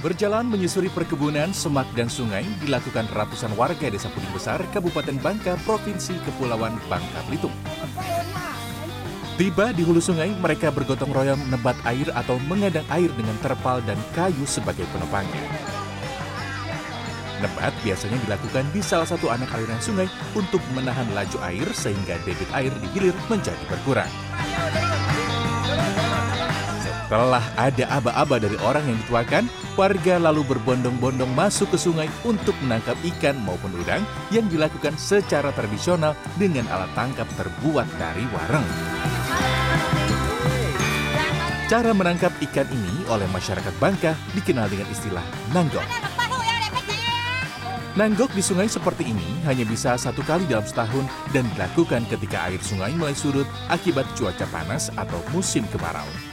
Berjalan menyusuri perkebunan, semak, dan sungai dilakukan ratusan warga Desa Puding Besar, Kabupaten Bangka, Provinsi Kepulauan Bangka Belitung. Tiba di hulu sungai, mereka bergotong royong nebat air atau mengadang air dengan terpal dan kayu sebagai penopangnya. Nebat biasanya dilakukan di salah satu anak aliran sungai untuk menahan laju air sehingga debit air di hilir menjadi berkurang. Setelah ada aba-aba dari orang yang dituakan, warga lalu berbondong-bondong masuk ke sungai untuk menangkap ikan maupun udang yang dilakukan secara tradisional dengan alat tangkap terbuat dari wareng. Cara menangkap ikan ini oleh masyarakat Bangka dikenal dengan istilah nanggok. Nanggok di sungai seperti ini hanya bisa satu kali dalam setahun dan dilakukan ketika air sungai mulai surut akibat cuaca panas atau musim kemarau.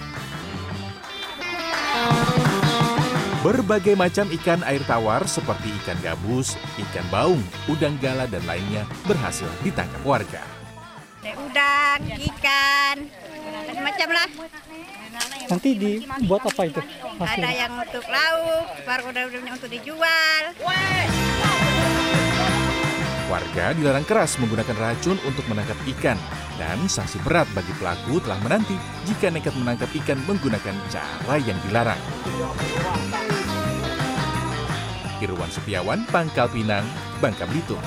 Berbagai macam ikan air tawar seperti ikan gabus, ikan baung, udang gala, dan lainnya berhasil ditangkap warga. Ada udang, ikan, macam lah. Nanti dibuat apa itu? Ada Hasilnya? yang untuk lauk, baru udah untuk dijual. Warga dilarang keras menggunakan racun untuk menangkap ikan dan sanksi berat bagi pelaku telah menanti jika nekat menangkap ikan menggunakan cara yang dilarang. Irwan Setiawan, Pangkal Pinang, Bangka Belitung.